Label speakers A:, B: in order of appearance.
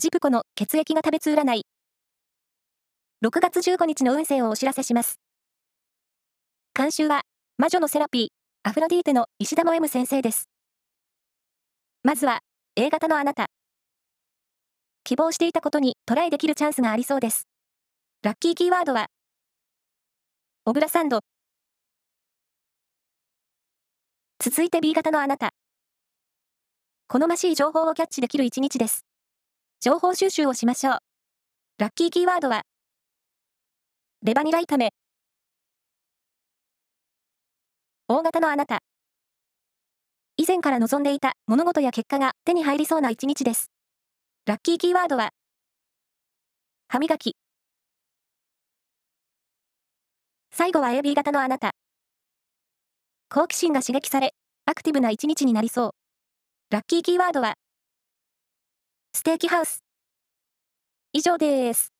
A: ジプコの血液が食べつ占い。6月15日の運勢をお知らせします。監修は、魔女のセラピー、アフロディーテの石田も M 先生です。まずは、A 型のあなた。希望していたことにトライできるチャンスがありそうです。ラッキーキーワードは、小倉サンド。続いて B 型のあなた。好ましい情報をキャッチできる一日です。情報収集をしましょう。ラッキーキーワードは、レバニラ炒め。大型のあなた。以前から望んでいた物事や結果が手に入りそうな一日です。ラッキーキーワードは、歯磨き。最後は AB 型のあなた。好奇心が刺激され、アクティブな一日になりそう。ラッキーキーワードは、ステーキハウス。以上です。